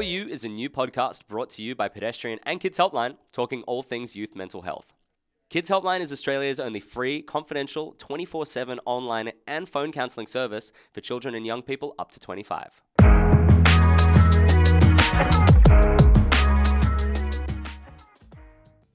How are You is a new podcast brought to you by Pedestrian and Kids Helpline, talking all things youth mental health. Kids Helpline is Australia's only free, confidential, 24 7 online and phone counselling service for children and young people up to 25.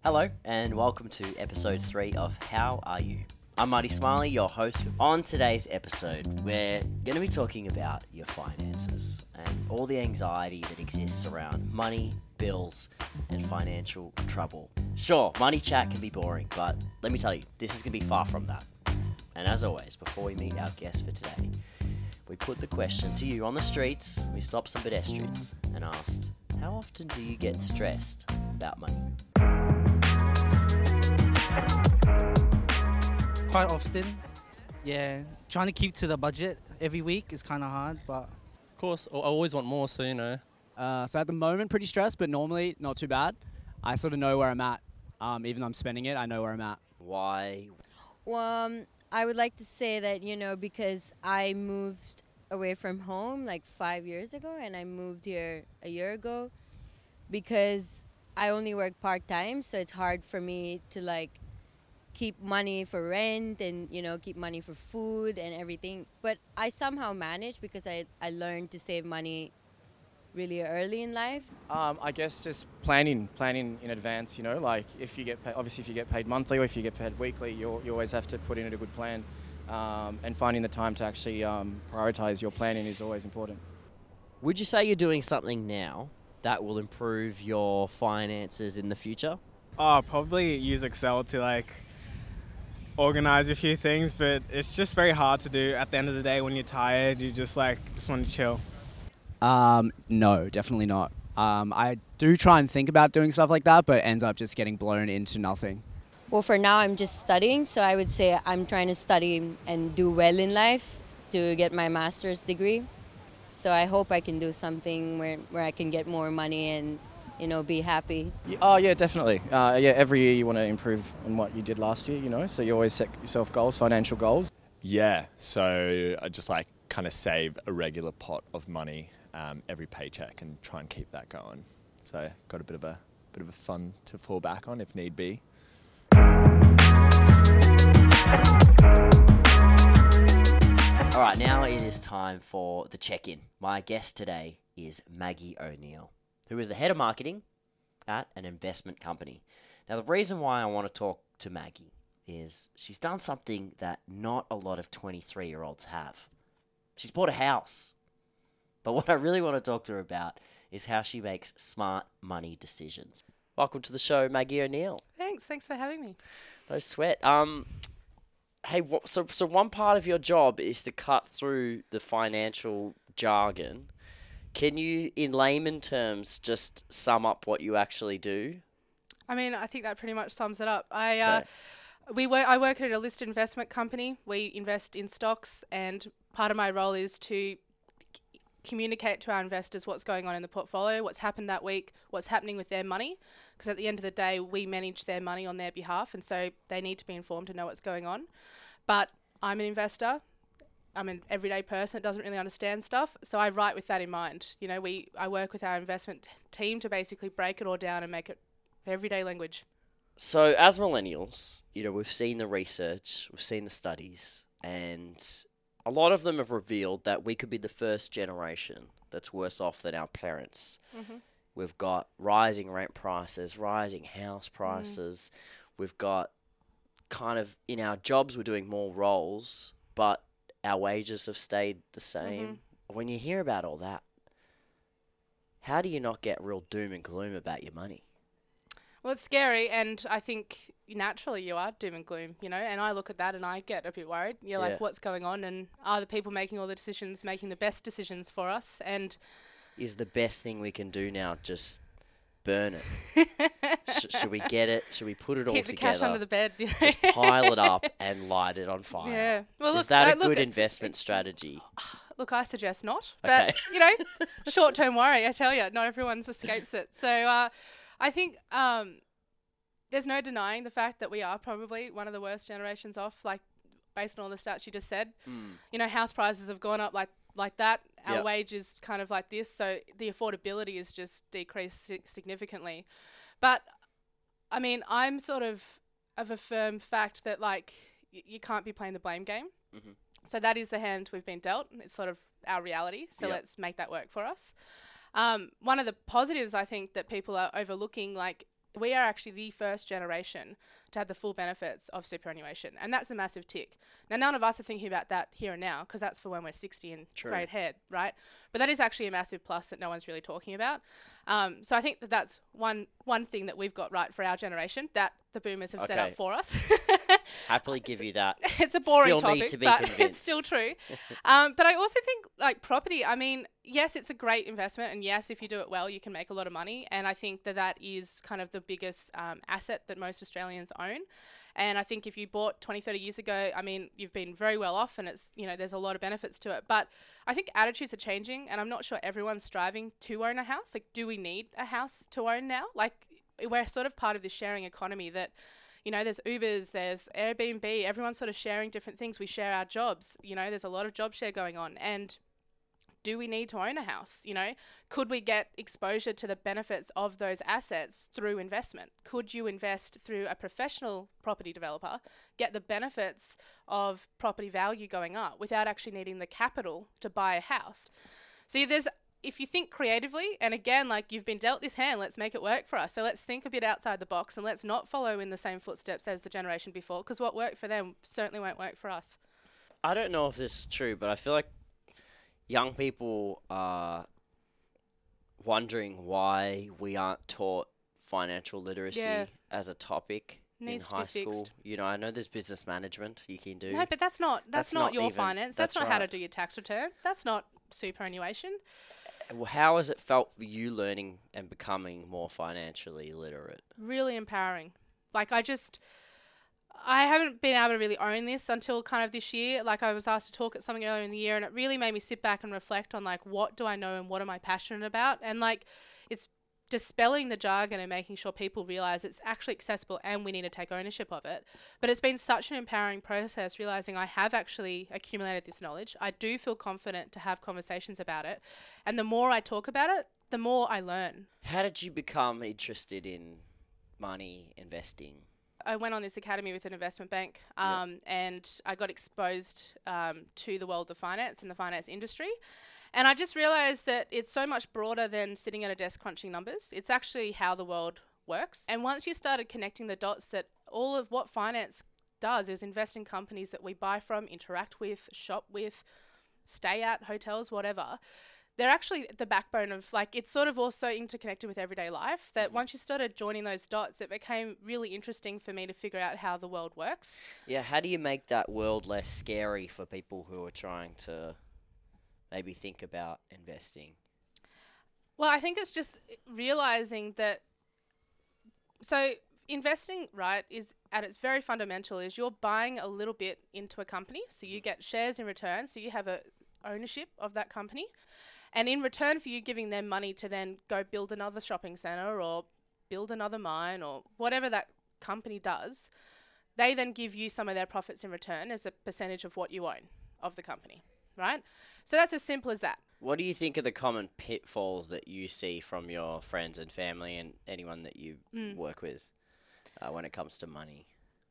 Hello, and welcome to episode three of How Are You? I'm Marty Smiley, your host. On today's episode, we're going to be talking about your finances and all the anxiety that exists around money, bills, and financial trouble. Sure, money chat can be boring, but let me tell you, this is going to be far from that. And as always, before we meet our guest for today, we put the question to you on the streets. We stopped some pedestrians and asked, How often do you get stressed about money? Quite often. Yeah, trying to keep to the budget every week is kind of hard, but Of course, I always want more, so you know. Uh, so at the moment, pretty stressed, but normally not too bad. I sort of know where I'm at. Um, even though I'm spending it, I know where I'm at. Why? Well, um, I would like to say that, you know, because I moved away from home like five years ago and I moved here a year ago because I only work part time, so it's hard for me to like keep money for rent and, you know, keep money for food and everything. But I somehow managed because I, I learned to save money really early in life. Um, I guess just planning, planning in advance. You know, like if you get paid, obviously if you get paid monthly or if you get paid weekly, you you always have to put in a good plan, um, and finding the time to actually um, prioritize your planning is always important. Would you say you're doing something now that will improve your finances in the future? Oh, probably use Excel to like organize a few things, but it's just very hard to do. At the end of the day, when you're tired, you just like just want to chill. Um, no, definitely not. Um, I do try and think about doing stuff like that, but ends up just getting blown into nothing. Well, for now, I'm just studying, so I would say I'm trying to study and do well in life to get my master's degree. So I hope I can do something where, where I can get more money and, you know, be happy. Yeah, oh yeah, definitely. Uh, yeah, every year you want to improve on what you did last year. You know, so you always set yourself goals, financial goals. Yeah, so I just like kind of save a regular pot of money um, every paycheck and try and keep that going. So got a bit of a bit of a fun to fall back on if need be. All right, now it is time for the check in. My guest today is Maggie O'Neill, who is the head of marketing at an investment company. Now, the reason why I want to talk to Maggie is she's done something that not a lot of 23 year olds have. She's bought a house. But what I really want to talk to her about is how she makes smart money decisions. Welcome to the show, Maggie O'Neill. Thanks. Thanks for having me. No sweat. Um, hey, so so one part of your job is to cut through the financial jargon. Can you, in layman terms, just sum up what you actually do? I mean, I think that pretty much sums it up. I uh, Okay. we work. I work at a listed investment company. We invest in stocks, and part of my role is to c- communicate to our investors what's going on in the portfolio, what's happened that week, what's happening with their money. Because at the end of the day, we manage their money on their behalf, and so they need to be informed to know what's going on. But I'm an investor. I'm an everyday person that doesn't really understand stuff, so I write with that in mind. You know, we I work with our investment team to basically break it all down and make it everyday language. So, as millennials, you know, we've seen the research, we've seen the studies, and a lot of them have revealed that we could be the first generation that's worse off than our parents. Mhm. We've got rising rent prices, rising house prices. We've got kind of in our jobs, we're doing more roles, but our wages have stayed the same. Mm-hmm. When you hear about all that, how do you not get real doom and gloom about your money? Well, it's scary, and I think naturally you are doom and gloom, you know. And I look at that and I get a bit worried. You're Yeah. like, what's going on? And are the people making all the decisions making the best decisions for us? And is the best thing we can do now just burn it? Should we get it? Should we put it all keep the together? cash under the bed. just pile it up and light it on fire. Yeah. Well, is that uh, a look, good investment strategy? Look, I suggest not. Okay. But, you know, short term worry, I tell you, not everyone escapes it. So uh, I think um, there's no denying the fact that we are probably one of the worst generations off, like based on all the stats you just said. Hmm. You know, house prices have gone up like like that. Our Yep. wage is kind of like this, so the affordability is just decreased significantly. But I mean, I'm sort of of a firm fact that like y- you can't be playing the blame game. Mhm. So that is the hand we've been dealt. It's sort of our reality. So Yep. let's make that work for us. Um, one of the positives I think that people are overlooking, like we are actually the first generation to have the full benefits of superannuation, and that's a massive tick. Now, none of us are thinking about that here and now because that's for when we're 60 and True. grey head, right? But that is actually a massive plus that no one's really talking about. Um, so I think that that's one one thing that we've got right for our generation that the boomers have set up for us. Happily give you that. it's a boring Still topic, but convinced. it's still true. um, but I also think like property. I mean, yes, it's a great investment, and yes, if you do it well, you can make a lot of money. And I think that that is kind of the biggest um, asset that most Australians own. And I think if you bought 20, 30 years ago, I mean, you've been very well off, and it's you know there's a lot of benefits to it. But I think attitudes are changing, and I'm not sure everyone's striving to own a house. Like, do we need a house to own now? Like, we're sort of part of this sharing economy that you know, there's Ubers, there's Airbnb, everyone's sort of sharing different things. We share our jobs, you know, there's a lot of job share going on. And do we need to own a house? You know, could we get exposure to the benefits of those assets through investment? Could you invest through a professional property developer, get the benefits of property value going up without actually needing the capital to buy a house? So there's if you think creatively, and again, like you've been dealt this hand, let's make it work for us. So let's think a bit outside the box and let's not follow in the same footsteps as the generation before, because what worked for them certainly won't work for us. I don't know if this is true, but I feel like young people are wondering why we aren't taught financial literacy Yeah. as a topic Needs to in be high school. fixed. You know, I know there's business management you can do. No, but that's not that's, That's not, not your even- finance. That's, that's not how to do your tax return. That's not superannuation. How has it felt for you learning and becoming more financially literate? really empowering. Like I just I haven't been able to really own this until kind of this year. Like I was asked to talk at something earlier in the year and it really made me sit back and reflect on like what do I know and what am I passionate about? And like it's dispelling the jargon and making sure people realize it's actually accessible and we need to take ownership of it. But it's been such an empowering process realizing I have actually accumulated this knowledge. I do feel confident to have conversations about it. And the more I talk about it, the more I learn. How did you become interested in money investing? I went on this academy with an investment bank, Yep. um, and I got exposed um, to the world of finance and the finance industry. And I just realized that it's so much broader than sitting at a desk crunching numbers. It's actually how the world works. And once you started connecting the dots, that all of what finance does is invest in companies that we buy from, interact with, shop with, stay at, hotels, whatever. They're actually the backbone of like it's sort of also interconnected with everyday life. That mm-hmm. once you started joining those dots, it became really interesting for me to figure out how the world works. Yeah, how do you make that world less scary for people who are trying to maybe think about investing? Well, I think it's just realizing that. So investing, right, is at its very fundamental is you're buying a little bit into a company, so you mm-hmm. get shares in return, so you have a ownership of that company, and in return for you giving them money to then go build another shopping center or build another mine or whatever that company does, they then give you some of their profits in return as a percentage of what you own of the company, right? So that's as simple as that. What do you think are the common pitfalls that you see from your friends and family and anyone that you Mm. work with uh, when it comes to money?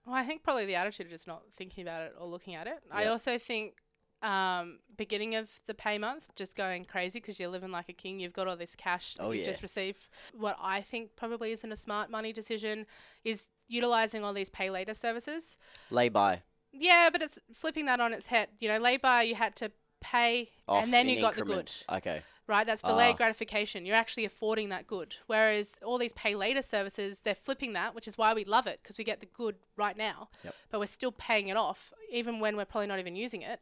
Well, I think probably the attitude of just not thinking about it or looking at it. I also think um, beginning of the pay month, just going crazy because you're living like a king. You've got all this cash that Oh, you've yeah. just received. What I think probably isn't a smart money decision is utilizing all these pay later services. Lay by. Yeah, but it's flipping that on its head. You know, lay by, you had to pay Off and then you got the good. Okay. right? That's delayed Ah. gratification. You're actually affording that good. Whereas all these pay later services, they're flipping that, which is why we love it because we get the good right now, Yep. but we're still paying it off even when we're probably not even using it.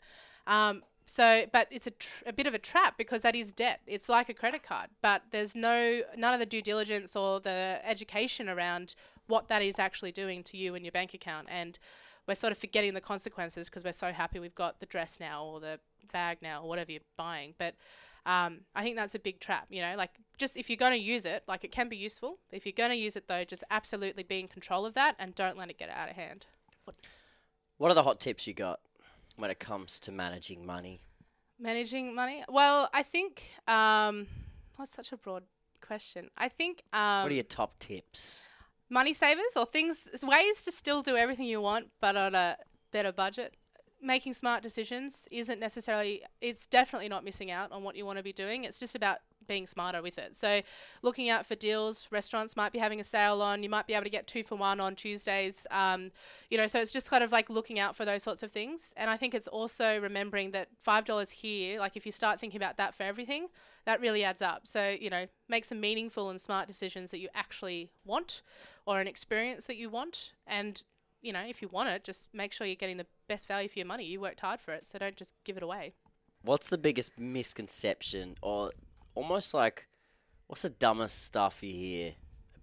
Um, so, but it's a, tr- a bit of a trap because that is debt. It's like a credit card, but there's no none of the due diligence or the education around what that is actually doing to you and your bank account. And we're sort of forgetting the consequences because we're so happy we've got the dress now or the bag now or whatever you're buying. But um, I think that's a big trap. You know, like just if you're going to use it, like it can be useful. If you're going to use it though, just absolutely be in control of that and don't let it get out of hand. What are the hot tips you got when it comes to managing money? Managing money? Well, I think um, that's such a broad question. I think um, what are your top tips? Money savers or things ways to still do everything you want but on a better budget. Making smart decisions isn't necessarily it's definitely not missing out on what you want to be doing. It's just about being smarter with it. So looking out for deals restaurants might be having a sale on you might be able to get two for one on tuesdays um, you know so it's just kind of like looking out for those sorts of things. And i think it's also remembering that five dollars here like if you start thinking about that for everything that really adds up. So you know make some meaningful and smart decisions that you actually want or an experience that you want. And you know if you want it just make sure you're getting the best value for your money. You worked hard for it so don't just give it away. What's the biggest misconception, or almost like, what's the dumbest stuff you hear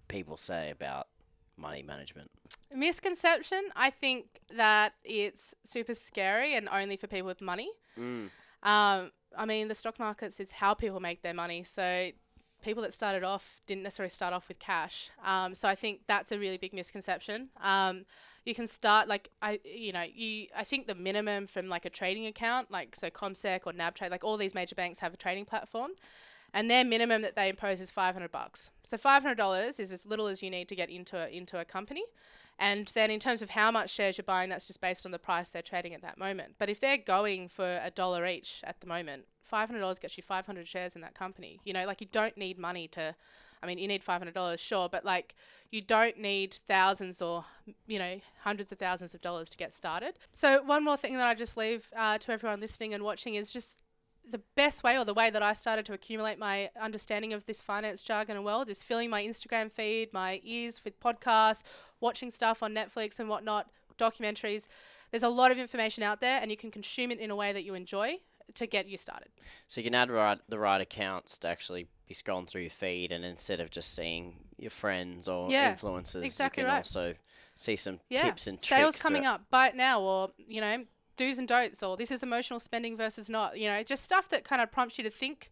people say about money management? misconception? I think that it's super scary and only for people with money. Mm. Um, I mean, the stock markets is how people make their money. So people that started off didn't necessarily start off with cash. Um, so I think that's a really big misconception. Um, you can start like I, you know, you. I think the minimum from like a trading account, like so CommSec or NabTrade, like all these major banks have a trading platform, and their minimum that they impose is five hundred bucks. So five hundred dollars is as little as you need to get into a, into a company. And then in terms of how much shares you're buying, that's just based on the price they're trading at that moment. But if they're going for a dollar each at the moment, $500 gets you 500 shares in that company. You know, like you don't need money to, I mean, you need $500, sure, but like you don't need thousands or, you know, hundreds of thousands of dollars to get started. So, one more thing that I just leave uh, to everyone listening and watching is just the best way or the way that I started to accumulate my understanding of this finance jargon and world is filling my Instagram feed, my ears with podcasts, watching stuff on Netflix and whatnot, documentaries. There's a lot of information out there, and you can consume it in a way that you enjoy to get you started. So you can add right, the right accounts to actually be scrolling through your feed, and instead of just seeing your friends or Yeah, influencers, exactly you can right. also see some Yeah, tips and tricks. sales coming up, buy it now, or you know, do's and don'ts, or this is emotional spending versus not. You know, just stuff that kind of prompts you to think.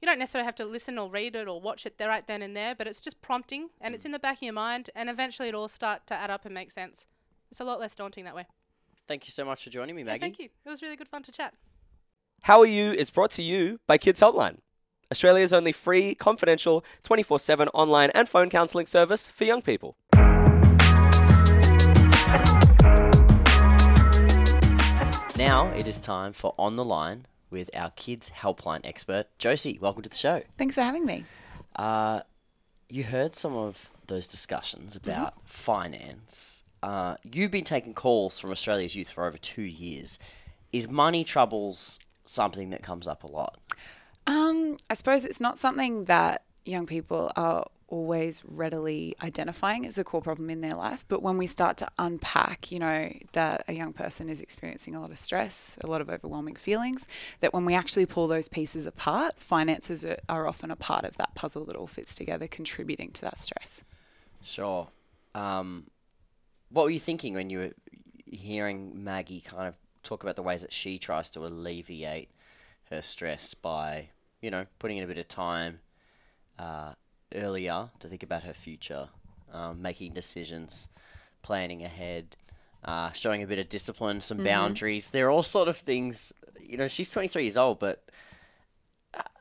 You don't necessarily have to listen or read it or watch it there right then and there, but it's just prompting and it's mm. in the back of your mind, and eventually it'll all start to add up and make sense. It's a lot less daunting that way. Thank you so much for joining me, Yeah, Maggie. thank you. It was really good fun to chat. How Are You is brought to you by Kids Helpline, Australia's only free, confidential, 24 7 online and phone counselling service for young people. Now it is time for On the Line with our kids helpline expert, Josie. Welcome to the show. Thanks for having me. Uh, you heard some of those discussions Mm-hmm. about finance. Uh, you've been taking calls from Australia's youth for over two years. Is money troubles something that comes up a lot? Um, I suppose it's not something that young people are always readily identifying as a core problem in their life. But when we start to unpack, you know, that a young person is experiencing a lot of stress, a lot of overwhelming feelings, that when we actually pull those pieces apart, finances are, often a part of that puzzle that all fits together, contributing to that stress. Sure. Um, what were you thinking when you were hearing Maggie kind of talk about the ways that she tries to alleviate her stress by, you know, putting in a bit of time uh, earlier to think about her future, um, making decisions, planning ahead, uh, showing a bit of discipline, some Mhm. boundaries. They're all sort of things. You know, she's 23 years old, but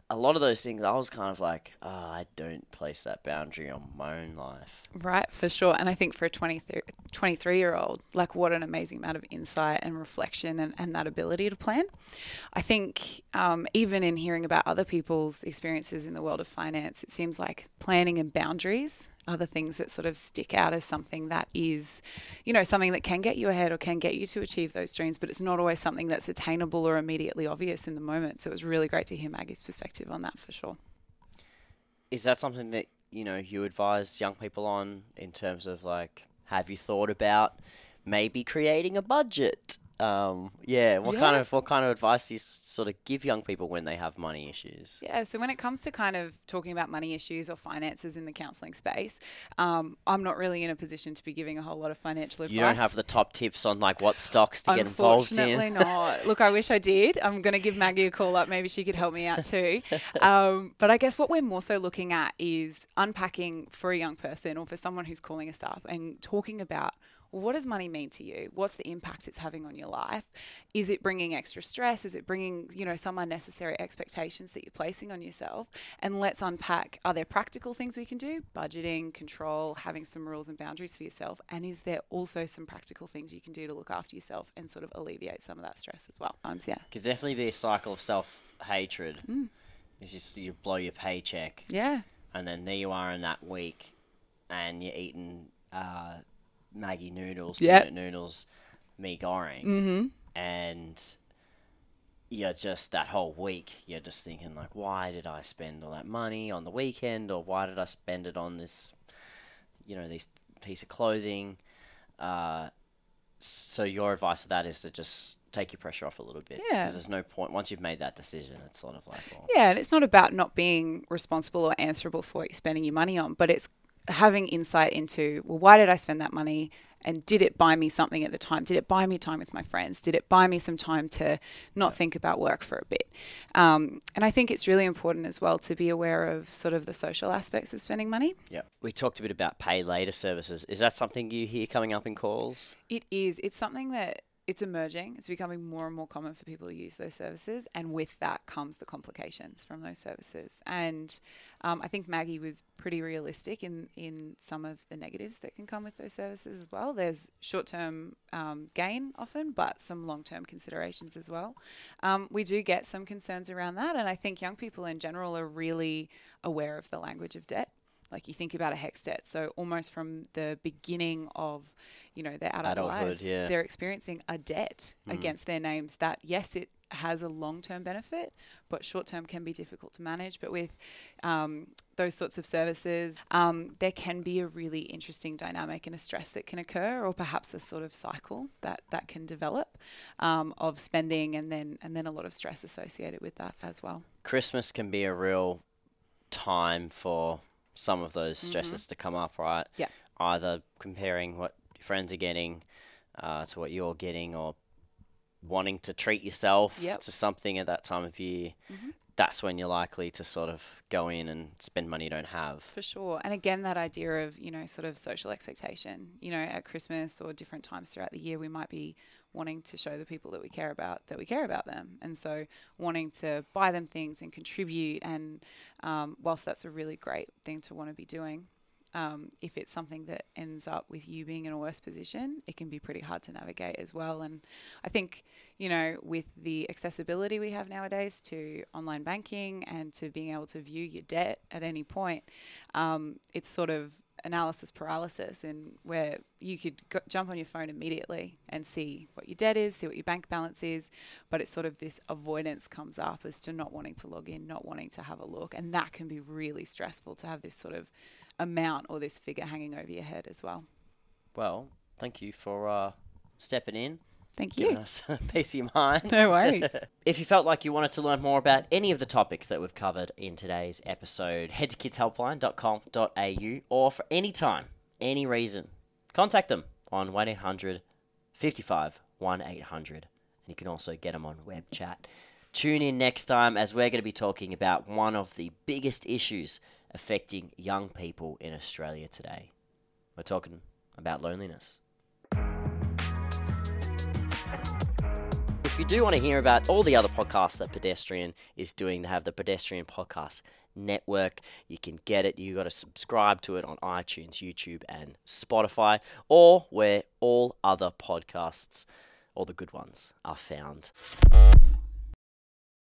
a- lot of those things, I was kind of like, oh, I don't place that boundary on my own life. Right, for sure. And I think for a 23, 23 year old, like what an amazing amount of insight and reflection and, and that ability to plan. I think um, even in hearing about other people's experiences in the world of finance, it seems like planning and boundaries are the things that sort of stick out as something that is, you know, something that can get you ahead or can get you to achieve those dreams, but it's not always something that's attainable or immediately obvious in the moment. So it was really great to hear Maggie's perspective on that for sure. Is that something that you know you advise young people on in terms of like, have you thought about maybe creating a budget? Um, yeah, what kind of what kind of advice do you sort of give young people when they have money issues? Yeah, so when it comes to kind of talking about money issues or finances in the counselling space, um, I'm not really in a position to be giving a whole lot of financial advice. You don't have the top tips on like what stocks to get involved in. Unfortunately not. Look, I wish I did. I'm going to give Maggie a call up. Maybe she could help me out too. Um, but I guess what we're more so looking at is unpacking for a young person or for someone who's calling us up and talking about what does money mean to you? What's the impact it's having on your life? Is it bringing extra stress? Is it bringing, you know, some unnecessary expectations that you're placing on yourself? And let's unpack are there practical things we can do? Budgeting, control, having some rules and boundaries for yourself. And is there also some practical things you can do to look after yourself and sort of alleviate some of that stress as well? Um, yeah. Could definitely be a cycle of self hatred. Mm. It's just you blow your paycheck. Yeah. And then there you are in that week, and you're eating uh, Maggi noodles, Yep. noodles, mee goreng, Mhm. and you're just that whole week you're just thinking like, why did I spend all that money on the weekend, or why did I spend it on this, you know, this piece of clothing? Uh, so your advice to that is to just take your pressure off a little bit. Yeah. There's no point once you've made that decision. It's sort of like, well, Yeah, and it's not about not being responsible or answerable for what you're spending your money on, but it's having insight into, well, why did I spend that money? And did it buy me something at the time? Did it buy me time with my friends? Did it buy me some time to not think about work for a bit? Um, and I think it's really important as well to be aware of sort of the social aspects of spending money. Yeah. We talked a bit about pay later services. Is that something you hear coming up in calls? It is. It's something that it's emerging. It's becoming more and more common for people to use those services, and with that comes the complications from those services. And um, I think Maggie was pretty realistic in in some of the negatives that can come with those services as well. There's short term um, gain often, but some long term considerations as well. Um, we do get some concerns around that, and I think young people in general are really aware of the language of debt like you think about a HECS debt so almost from the beginning of you know their adult Adulthood, lives yeah. they're experiencing a debt Mm. against their names that yes it has a long-term benefit but short-term can be difficult to manage but with um, those sorts of services um, there can be a really interesting dynamic and a stress that can occur or perhaps a sort of cycle that that can develop um, of spending and then and then a lot of stress associated with that as well Christmas can be a real time for some of those stresses to come up, right? Yeah. Either comparing what your friends are getting uh, to what you're getting, or wanting to treat yourself Yep. to something at that time of year. Mhm. That's when you're likely to sort of go in and spend money you don't have. For sure. And again, that idea of, you know, sort of social expectation. You know, at Christmas or different times throughout the year, we might be wanting to show the people that we care about that we care about them. And so wanting to buy them things and contribute. And um, whilst that's a really great thing to want to be doing, um, if it's something that ends up with you being in a worse position, it can be pretty hard to navigate as well. And I think, you know, with the accessibility we have nowadays to online banking and to being able to view your debt at any point, um, it's sort of analysis paralysis and where you could go, jump on your phone immediately and see what your debt is, see what your bank balance is, but it's sort of this avoidance comes up as to not wanting to log in, not wanting to have a look, and that can be really stressful to have this sort of amount or this figure hanging over your head as well. Well, thank you for uh, stepping in. Thank giving you. us a piece of your mind. No worries. if you felt like you wanted to learn more about any of the topics that we've covered in today's episode, head to kidshelpline.com.au or for any time, any reason, contact them on 1 800 55 1 800. And you can also get them on web chat. Tune in next time as we're going to be talking about one of the biggest issues affecting young people in Australia today. We're talking about loneliness. You do want to hear about all the other podcasts that Pedestrian is doing, they have the Pedestrian Podcast Network. You can get it. You got to subscribe to it on iTunes, YouTube, and Spotify, or where all other podcasts, all the good ones, are found.